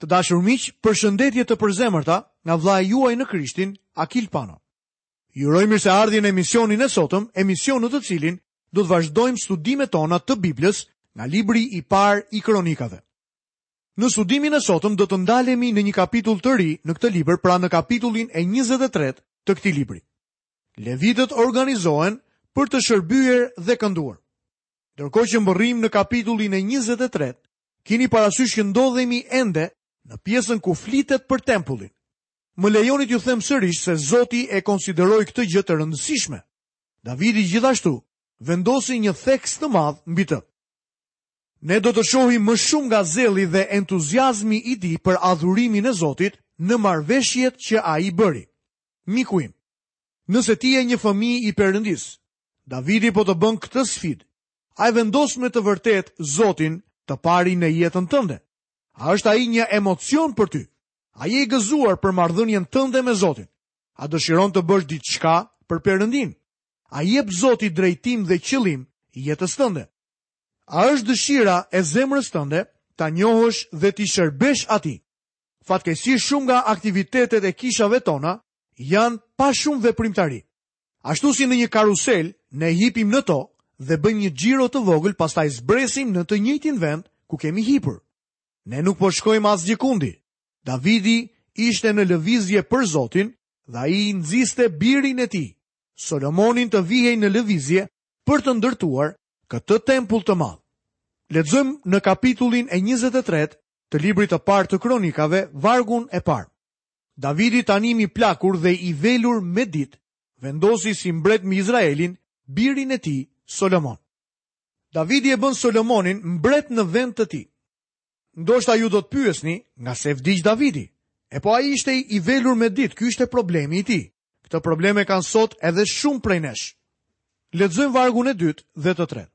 Të dashur miq, përshëndetje të përzemërta nga vllai juaj në Krishtin, Akil Pano. Ju uroj mirëseardhjen në emisionin e sotëm, emision në të cilin do të vazhdojmë studimet tona të Biblës nga libri i parë i Kronikave. Në studimin e sotëm do të ndalemi në një kapitull të ri në këtë libër, pra në kapitullin e 23 të këtij libri. Levitët organizohen për të shërbyer dhe kënduar. Ndërkohë që mbërrim në kapitullin e 23, Kini parasysh që ndodhemi ende në pjesën ku flitet për tempullin. Më lejoni t'ju them sërish se Zoti e konsideroi këtë gjë të rëndësishme. Davidi gjithashtu vendosi një theks të madh mbi të. Ne do të shohim më shumë nga zelli dhe entuziazmi i tij për adhurimin e Zotit në marrëveshjet që ai bëri. Miku im, nëse ti je një fëmijë i Perëndisë, Davidi po të bën këtë sfidë. A e vendos me të vërtetë Zotin të parin në jetën tënde. A është ai një emocion për ty? A je i gëzuar për marrëdhënien tënde me Zotin? A dëshiron të bësh diçka për Perëndinë? A jep Zoti drejtim dhe qëllim jetës tënde? A është dëshira e zemrës tënde ta njohësh dhe t'i shërbesh atij? Fatkeqësisht shumë nga aktivitetet e kishave tona janë pa shumë veprimtari. Ashtu si në një karusel, ne hipim në to dhe bëjmë një xhiro të vogël, pastaj zbresim në të njëjtin vend ku kemi hipur. Ne nuk po shkojmë asgjëkundi. Davidi ishte në lëvizje për Zotin dhe ai nxiste birin e tij, Solomonin të vihej në lëvizje për të ndërtuar këtë tempull të madh. Lexojmë në kapitullin e 23 të librit të parë të Kronikave, vargun e parë. Davidi tanimë i plakur dhe i velur me ditë, vendosi si mbret mbi Izraelin birin e tij, Solomon. Davidi e bën Solomonin mbret në vend të tij. Ndoshta ju do të pyesni, nga se vdiq Davidi? Epo ai ishte i velur me ditë, ky ishte problemi i tij. Këtë problem e kanë sot edhe shumë prej nesh. Lexojmë vargun e dytë dhe të tretë.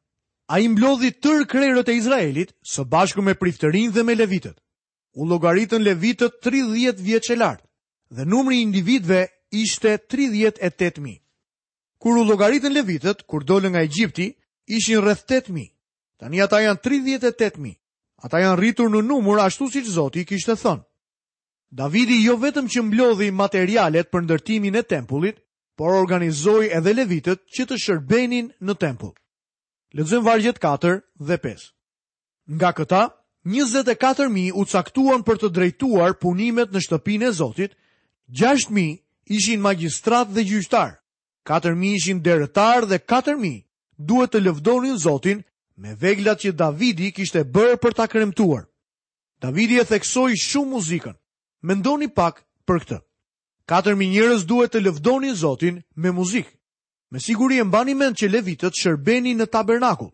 Ai mblodhi tërë krerët e Izraelit, së bashku me priftërinjtë dhe me levitët. u llogaritën levitët tridhjetë vjeç e lart dhe numri i individëve ishte tridhjetë e tetë mijë. Kur u llogaritën levitët, kur dolën nga Egjipti, ishin rreth tetë mijë. Tani ata janë tridhjetë e tetë mijë. Ata janë rritur në numër ashtu siç Zoti kishte thënë. Davidi jo vetëm që mblodhi materialet për ndërtimin e tempullit, por organizoi edhe levitët që të shërbenin në tempull. Lexojmë vargjet katër dhe pesë. Nga këta, njëzet e katër mijë u caktuan për të drejtuar punimet në Shtëpinë e Zotit, gjashtë mijë ishin magjistratë dhe gjyqtarë, katër mijë ishin derëtarë dhe katër mijë duhet të lëvdonin Zotin me veglat që Davidi kishte bërë për ta kremtuar. Davidi e theksoi shumë muzikën. Mendoni pak për këtë. Katër mijë njerëz duhet të lëvdonin Zotin me muzikë. Me siguri e mbani mend që levitët shërbenin në tabernakull.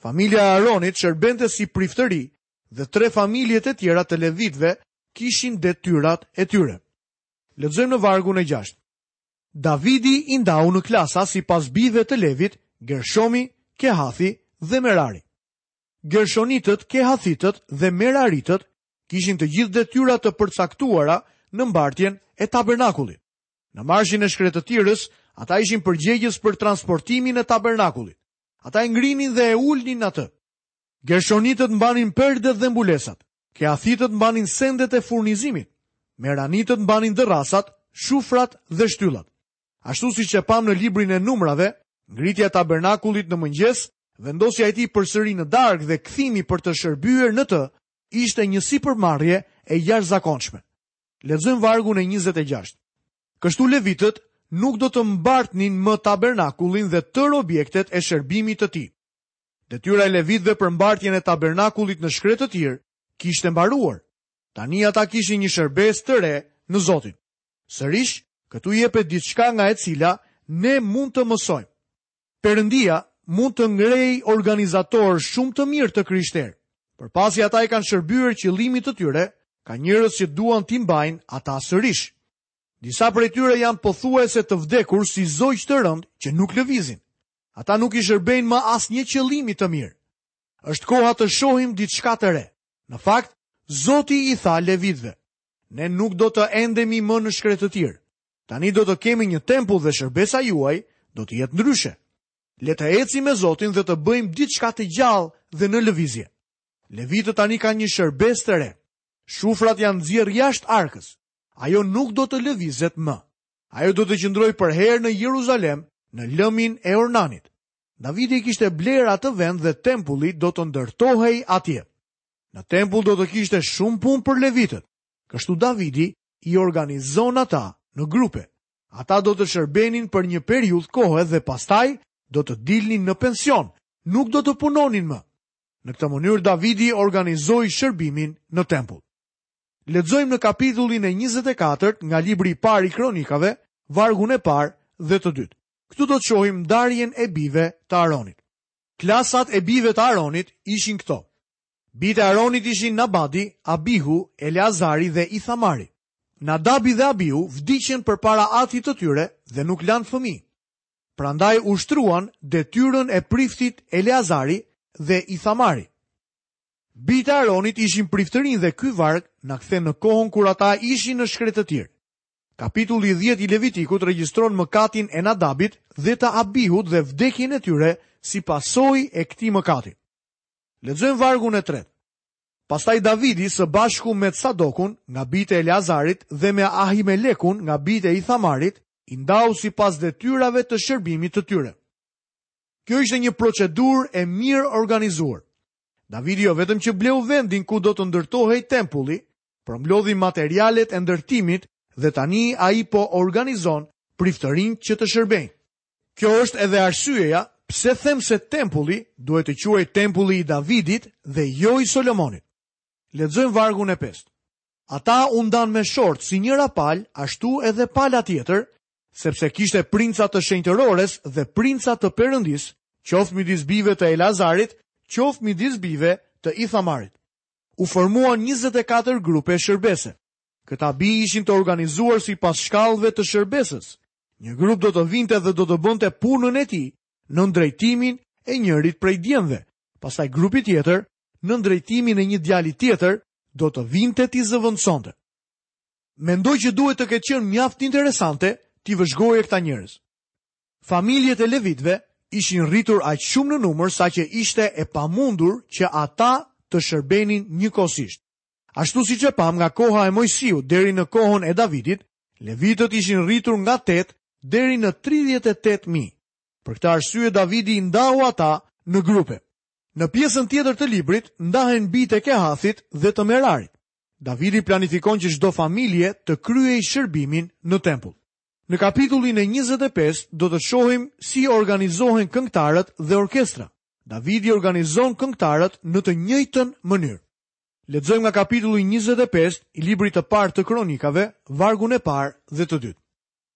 Familja e Aronit shërbente si priftëri dhe tre familjet e tjera të levitëve kishin detyrat e tyre. Lexojmë në vargun e gjashtë. Davidi i ndau në klasa sipas bijve të Levit, Gershomi, Kehathi dhe Merari. Gershonitët, Kehathitët dhe Meraritët kishin të gjithë detyra të përcaktuara në mbartjen e tabernakullit. Në marshin e shkretëtirës, ata ishin përgjegjës për transportimin e tabernakullit. Ata e ngrinin dhe e ulnin atë. Gershonitët mbanin perdet dhe mbulesat. Kehathitët mbanin sendet e furnizimit. Meranitët mbanin dërrasat, shufrat dhe shtyllat. Ashtu siç e pamë në librin e numrave, ngritja e tabernakullit në mëngjes, vendosja e tij përsëri në darkë dhe kthimi për të shërbyer në të ishte një sipërmarrje e jashtëzakonshme. Lexojmë vargun e 26. Kështu levitët nuk do të mbartnin më tabernakullin dhe tërë objektet e shërbimit të tij. Detyra e levitëve për mbartjen e tabernakullit në shkretëtirë kishte mbaruar. Tani ata kishin një shërbesë të re në Zotin. Sërish, këtu jepet diçka nga e cila ne mund të mësojmë. Perëndia mund të ngrejë organizatorë shumë të mirë të krishterë, por pasi ata i kanë shërbyer qëllimit të tyre, ka njerëz që duan t'i mbajnë ata sërish. Disa prej tyre janë pothuajse të vdekur si zogj të rëndë që nuk lëvizin. Ata nuk i shërbejnë më asnjë qëllimi të mirë. Është koha të shohim diçka të re. Në fakt, Zoti i tha levitëve, ne nuk do të endemi më në shkretëtirë. Tani do të kemi një tempull dhe shërbesa juaj do të jetë ndryshe. Le të ecim me Zotin dhe të bëjmë diçka të gjallë dhe në lëvizje. Levitët tani kanë një shërbesë të re. Shufrat janë nxjerrë jashtë arkës. Ajo nuk do të lëvizet më. Ajo do të qëndrojë përherë në Jeruzalem, në lëmin e Ornanit. Davidi kishte blerë atë vend dhe tempulli do të ndërtohej atje. Në tempull do të kishte shumë punë për levitët. Kështu Davidi i organizon ata në grupe. Ata do të shërbenin për një periudhë kohe dhe pastaj do të dilnin në pension, nuk do të punonin më. Në këtë mënyrë Davidi organizoi shërbimin në tempull. Lexojmë në kapitullin e 24 nga libri i parë i Kronikave, vargun e parë dhe të dytë. Këtu do të shohim ndarjen e bijve të Aronit. Klasat e bijve të Aronit ishin këto: Bijtë e Aronit ishin Nabadi, Abihu, Eleazari dhe Ithamari. Nadabi dhe Abihu vdiqën përpara atit të tyre dhe nuk lanë fëmijë. Prandaj ushtruan detyrën e priftit Eleazari dhe Ithamari. Bijtë e Aronit ishin priftërinj dhe ky varg na kthen në kohën kur ata ishin në shkretëtirë. Kapitulli 10 i Levitikut regjistron mëkatin e Nadabit dhe të Abihut dhe vdekjen e tyre si pasojë e këtij mëkati. Lexojmë vargun e tretë. Pastaj Davidi së bashku me Sadokun nga bijtë e Eleazarit dhe me Ahimelekun nga bijtë e Ithamarit, i ndau sipas detyrave të shërbimit të tyre. Kjo ishte një procedurë e mirë organizuar. Davidi jo vetëm që bleu vendin ku do të ndërtohej tempulli, por mblodhi materialet e ndërtimit dhe tani ai po organizon priftërinjtë që të shërbejnë. Kjo është edhe arsyeja pse them se tempulli duhet të quhej tempulli i Davidit dhe jo i Solomonit. Lexojmë vargun e pestë. Ata u ndan me short si njëra palë, ashtu edhe pala tjetër, sepse kishte princa të shenjtërores dhe princa të Perëndisë, qoftë midis bijve të Eleazarit, qoftë midis bijve të Ithamarit. U formuan 24 grupe shërbese. Këta bij ishin të organizuar sipas shkallëve të shërbesës, Një grup do të vinte dhe do të bënte punën e tij nën drejtimin e njërit prej djemve, pastaj grupi tjetër nën drejtimin e një djali tjetër do të vinte t'i zëvendësonte. Mendoj që duhet të ketë qenë mjaft interesante t'i vëzhgoje këta njerëz. Familjet e levitëve ishin rritur aq shumë në numër saqë ishte e pamundur që ata të shërbenin njëkohësisht. Ashtu siç e pamë nga koha e Moisiut deri në kohën e Davidit, levitët ishin rritur nga 8 deri në 38000. Për këtë arsye Davidi i ndau ata në grupe. Në pjesën tjetër të librit ndahen bijtë e Kehathit dhe të Merarit. Davidi planifikon që çdo familje të kryejë shërbimin në tempull. Në kapitullin e 25 do të shohim si organizohen këngëtarët dhe orkestra. Davidi organizon këngëtarët në të njëjtën mënyrë. Lexojmë nga kapitulli njëzet e pesë i librit të parë të Kronikave, vargun e parë dhe të dytë.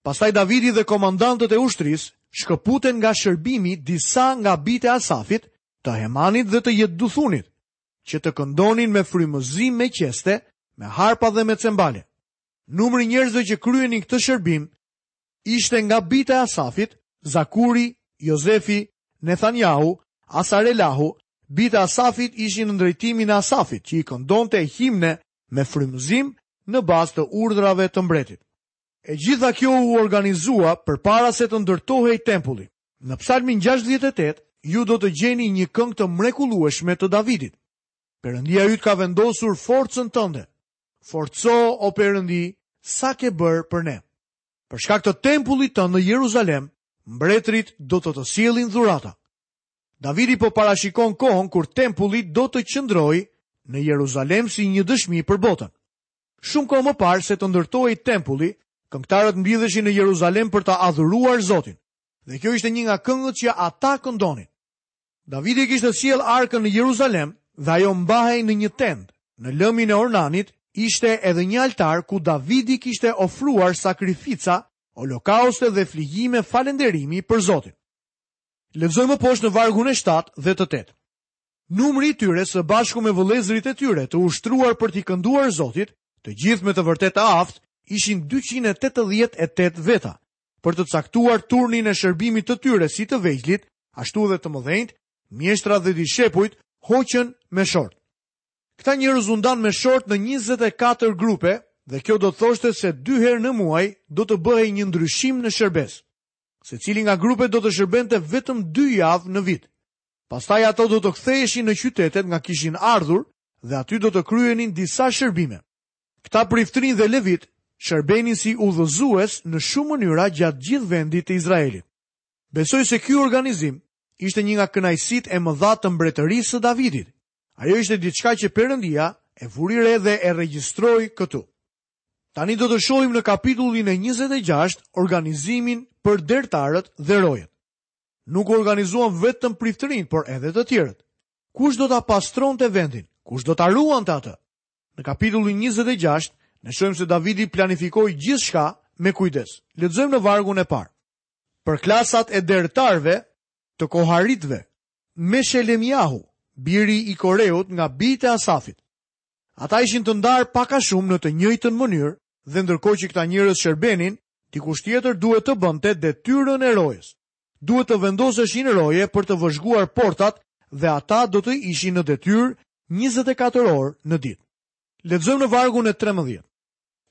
Pastaj Davidi dhe komandantët e ushtrisë shkëputen nga shërbimi disa nga bijtë e Asafit, të Hemanit dhe të Jeduthunit, që të këndonin me frymëzim me qeste, me harpa dhe me cembale. Numri i njerëzve që kryenin këtë shërbim Ishte nga bijtë e Asafit, Zakuri, Jozefi, Nethanjahu, Asarelahu, bijtë e Asafit ishin në drejtimin e Asafit, që i këndonte himne me frymëzim në bazë të urdhrave të mbretit. E gjitha kjo u organizua përpara se të ndërtohej tempulli. Në Psalmin 68 ju do të gjeni një këngë të mrekullueshme të Davidit. Perëndia yt ka vendosur forcën tënde. Forco o Perëndi, sa ke bërë për ne. Për shkak të tempullit tënd në Jeruzalem, mbretërit do të të sjellin dhurata. Davidi po parashikon kohën kur tempulli do të qëndrojë në Jeruzalem si një dëshmi për botën. Shumë kohë më parë se të ndërtohej tempulli, këngëtarët mblidheshin në Jeruzalem për të adhuruar Zotin. Dhe kjo ishte një nga këngët që ata këndonin. Davidi kishte sjellë arkën në Jeruzalem dhe ajo mbahej në një tendë. Në lëmin e Ornanit ishte edhe një altar ku Davidi kishte ofruar sakrifica, holokauste dhe flijime falënderimi për Zotin. Lexojmë më poshtë në vargun e 7 dhe të 8. Numri i tyre së bashku me vëllezërit e tyre të ushtruar për t'i kënduar Zotit, të gjithë me të vërtetë të aftë, ishin 288 veta. për të caktuar turnin e shërbimit të tyre si të vegjlit, ashtu dhe të mëdhenjtë, mjeshtrat dhe dishepujt hoqën me short. Këta njerëz u ndanë me short në 24 grupe dhe kjo do të thoshte se dy herë në muaj do të bëhej një ndryshim në shërbesë. Secili nga grupet do të shërbente vetëm dy javë në vit. Pastaj ato do të ktheheshin në qytetet nga kishin ardhur dhe aty do të kryenin disa shërbime. Këta priftërinj dhe levitë shërbenin si udhëzues në shumë mënyra gjatë gjithë vendit të Izraelit. Besoj se ky organizim ishte një nga kënaqësitë e mëdha të mbretërisë së Davidit. Ajo ishte diçka që Perëndia e vuri re dhe e regjistroi këtu. Tani do të shohim në kapitullin e njëzet e gjashtë organizimin për derëtarët dhe rojet. Nuk u organizuan vetëm priftërinjtë, por edhe të tjerët. Kush do ta pastronte vendin? Kush do ta ruante atë? Në kapitullin 26, ne shohim se Davidi planifikoi gjithçka me kujdes. Lexojmë në vargun e parë. Për klasat e derëtarëve të koharitve, Meshelemjahu, biri i Koreut nga bijtë e Asafit. Ata ishin të ndarë pak a shumë në të njëjtën mënyrë dhe ndërkohë që këta njerëz shërbenin, dikush tjetër duhet të bënte detyrën e rojes. Duhet të vendoseshin roje për të vëzhguar portat dhe ata do të ishin në detyrë njëzet e katër orë në ditë. Lexojmë në vargun e trembëdhjetë.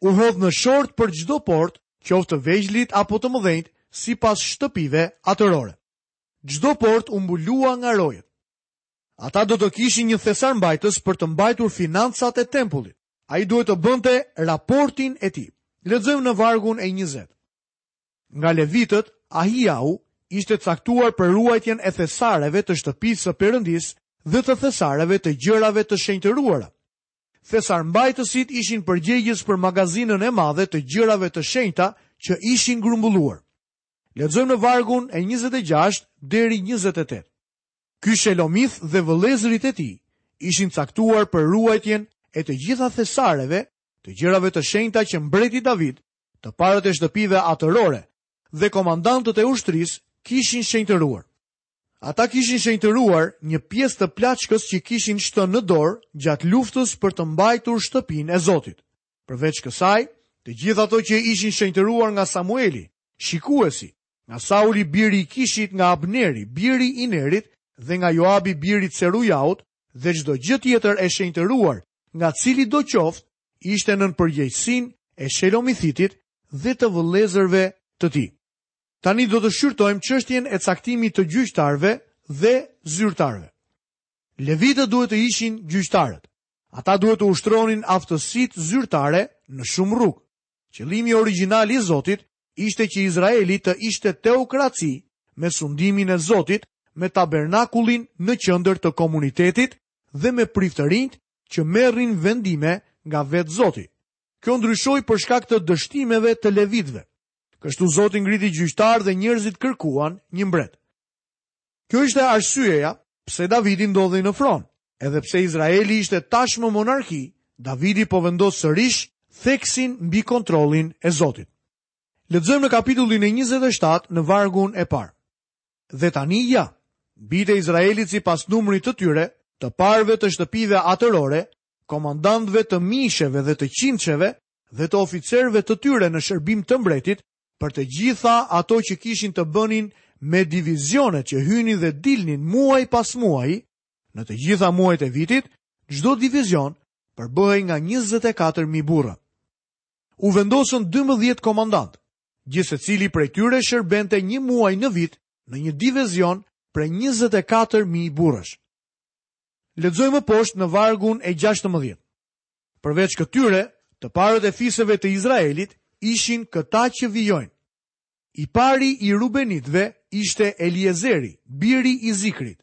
U hodh në short për çdo portë, qoftë të vegjlit apo të mëdhenjtë, sipas shtëpive atërore. Çdo portë u mbulua nga rojet. Ata do të kishin një thesarmbajtës për të mbajtur financat e tempullit. Ai duhet të bënte raportin e tij. Lexojmë në vargun e 20. Nga levitët, Ahijau ishte caktuar për ruajtjen e thesareve të shtëpisë së Perëndisë dhe të thesareve të gjërave të shenjtëruara. Thesarmbajtësit ishin përgjegjës për magazinën e madhe të gjërave të shenjta që ishin grumbulluar. Lexojmë në vargun e njëzet e gjashtë deri njëzet e tetë. Ky Shelomith dhe vëllezërit e tij ishin caktuar për ruajtjen e të gjitha thesareve të gjërave të shenjta që mbreti David të parët e shtëpive atërore dhe komandantët e ushtrisë kishin shenjtëruar. Ata kishin shenjtëruar një pjesë të plaçkës që kishin shtënë në dorë gjatë luftës për të mbajtur shtëpinë e Zotit. Përveç kësaj, të gjitha ato që ishin shenjtëruar nga Samueli, shikuesi, nga Sauli biri i Kishit, nga Abneri, biri i Nerit dhe nga Joabi biri i Tserujahut dhe çdo gjë tjetër e shenjtëruar nga cilido qoftë ishte nën përgjegjësinë e Shelomithitit dhe të vëllezërve të tij. Tani do të shqyrtojmë çështjen e caktimit të gjyqtarëve dhe zyrtarëve. Levitët duhet të ishin gjyqtarët. Ata duhet të ushtronin aftësitë zyrtare në shumë rrugë. Qëllimi origjinal i Zotit ishte që Izraeli të ishte teokraci me sundimin e Zotit me tabernakulin në qendër të komunitetit dhe me priftërinjtë që merrin vendime nga vetë Zoti. Kjo ndryshoi për shkak të dështimeve të levitëve. Kështu Zoti ngriti gjyqtarë dhe njerëzit kërkuan një mbret. Kjo ishte arsyeja pse Davidi ndodhi në fron. Edhe pse Izraeli ishte tashmë monarki, Davidi po vendos sërish theksin mbi kontrollin e Zotit. Lexojmë në kapitullin e 27 në vargun e parë. Dhe tani ja, bijtë e Izraelit sipas numrit të tyre, të parëve të shtëpive atërore, komandantëve të mijësheve dhe të qindësheve dhe të oficerëve të tyre në shërbim të mbretit, për të gjitha ato që kishin të bënin me divizionet që hynin dhe dilnin muaj pas muaji, në të gjitha muajt e vitit, çdo divizion përbëhej nga 24.000 burra. U vendosën 12 komandantë, Gjithsecili prej tyre shërbente një muaj në vit në një divizion prej 24.000 burrësh. Lexojmë poshtë në vargun e 16. Përveç këtyre, të parët e fiseve të Izraelit ishin këta që vijojnë. I pari i Rubenitve ishte Eliezeri, biri i Zikrit.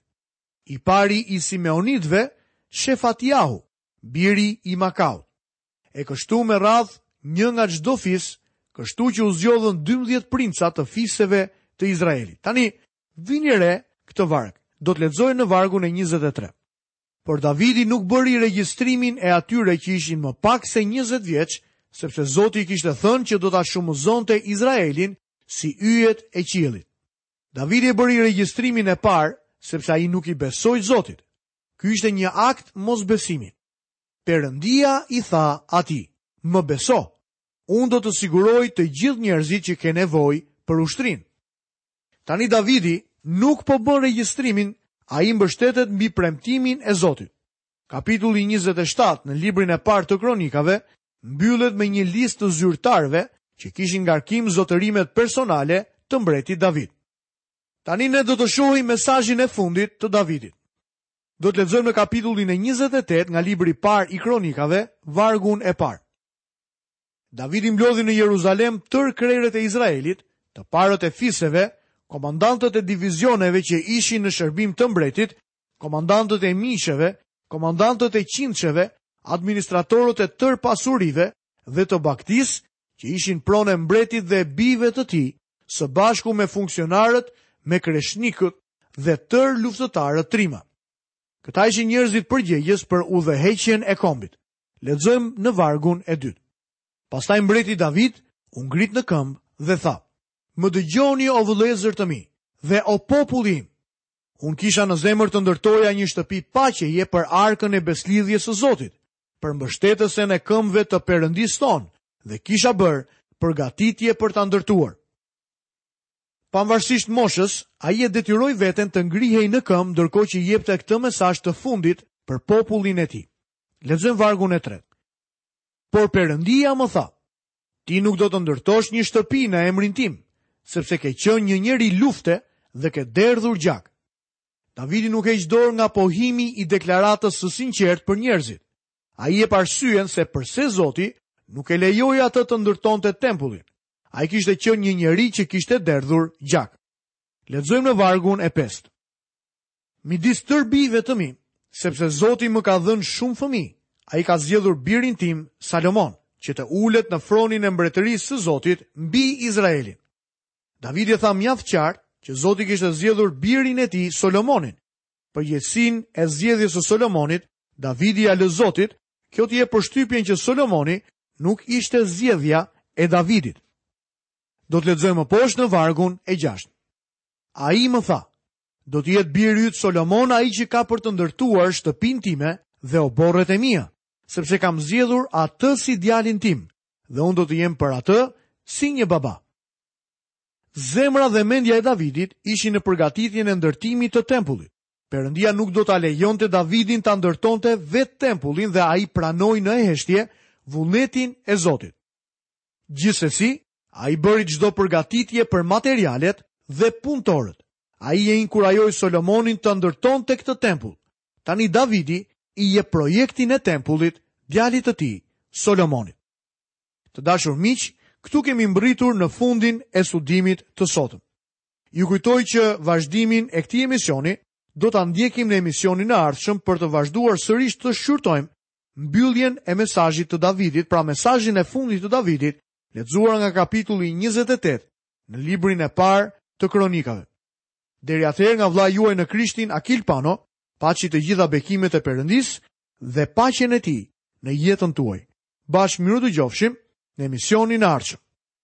I pari i Simeonitve, Shefatiahu, biri i Makaut. e kështu me radhë një nga çdo fis, kështu që u zgjodhën dymbëdhjetë princa të fiseve të Izraelit. Tani, vini re këtë varg, do të lexojmë në vargun e njëzet e tre. Por Davidi nuk bëri regjistrimin e atyre që ishin më pak se njëzet vjeç, sepse Zoti i kishte thënë që do ta shumëzonte Izraelin si yjet e qiellit. Davidi e bëri regjistrimin e parë sepse ai nuk i besoi Zotit. Ky ishte një akt mosbesimi. Perëndia i tha atij, Më beso, unë do t'i siguroj të gjithë njerëzit që ke nevojë për ushtrinë. Tani Davidi nuk po bën regjistrimin, ai mbështetet mbi premtimin e Zotit. Kapitulli 27 në librin e parë të kronikave mbyllet me një listë të zyrtarëve që kishin në ngarkim zotërimet personale të mbretit David. Tani ne do të shohim mesazhin e fundit të Davidit. Do të lexojmë në kapitullin e njëzet e tetë nga libri i parë i Kronikave, vargun e parë. Davidi mblodhi në Jeruzalem tërë krerët e Izraelit, të parët e fiseve, komandantët e divizioneve që ishin në shërbim të mbretit, komandantët e mijësheve, komandantët e qindsheve, administratorët e tërë pasurive dhe të bagëtisë që ishin pronë e mbretit dhe bijve të tij, së bashku me funksionarët, me kreshnikët dhe tërë luftëtarët trima. Këta ishin njerëzit përgjegjës për udhëheqjen e kombit. Lexojmë në vargun e dytë. Pastaj mbreti David u ngrit në këmbë dhe tha: "Më dëgjoni o vëllezër të mi dhe o populli im. Unë kisha në zemër të ndërtoja një shtëpi paqeje për arkën e besëlidhjes së Zotit, për mbështetësen e këmbëve të perëndisë tonë dhe kisha bërë përgatitje për ta ndërtuar. Pavarësisht moshës, ai e detyroi veten të ngrihej në këmbë ndërkohë që jepte këtë mesazh të fundit për popullin e tij. Lexojmë vargun e tretë. Por Perëndia më tha: Ti nuk do të ndërtosh një shtëpi në emrin tim, sepse ke qenë një njeri lufte dhe ke derdhur gjak. Davidi nuk heq dorë nga pohimi i deklaratës së sinqertë për njerëzit. Ai jep arsyen se përse Zoti nuk e lejoi atë të ndërtonte tempullin. Ai kishte qenë një njeri që kishte derdhur gjak. Lexojmë në vargun e pestë. Midis tërë bijve të mi, sepse Zoti më ka dhënë shumë fëmijë, ai ka zgjedhur birin tim Salomon, që të ulet në fronin e mbretërisë së Zotit mbi Izraelin. Davidi e tha mjaft qartë që Zoti kishte zgjedhur birin e tij Solomonin. Përgjegjësinë e zgjedhjes së Solomonit, Davidi ia lë Zotit, kjo të jep përshtypjen që Solomoni nuk ishte zgjedhja e Davidit. Do të lexojmë më poshtë në vargun e 6. Ai më tha: Do të jetë biri yt Solomon ai që ka për të ndërtuar shtëpinë time dhe oborret e mia, sepse kam zgjedhur atë si djalin tim, dhe unë do të jem për atë si një baba. Zemra dhe mendja e Davidit ishin në përgatitjen e ndërtimit të tempullit. Perëndia nuk do ta lejonte Davidin ta ndërtonte vetë tempullin dhe ai pranoi në heshtje vullnetin e Zotit. Gjithsesi, ai bëri çdo përgatitje për materialet dhe punëtorët. Ai e inkurajoi Solomonin të ndërtonte këtë tempull. Tani Davidi i jep projektin e tempullit djalit të tij, Solomonit. Të dashur miq, këtu kemi mbërritur në fundin e studimit të sotëm. Ju kujtoj që vazhdimin e këtij emisioni do ta ndjekim në emisionin e ardhshëm për të vazhduar sërish të shqyrtojmë mbylljen e mesazhit të Davidit, pra mesazhin e fundit të Davidit, lexuar nga kapitulli 28 në librin e parë të Kronikave. Deri atëherë nga vllai juaj në Krishtin Akil Pano, paçi të gjitha bekimet e Perëndisë dhe paqen e Tij në jetën tuaj. Bashkë mirudëgjofshim në emisionin e ardhshëm.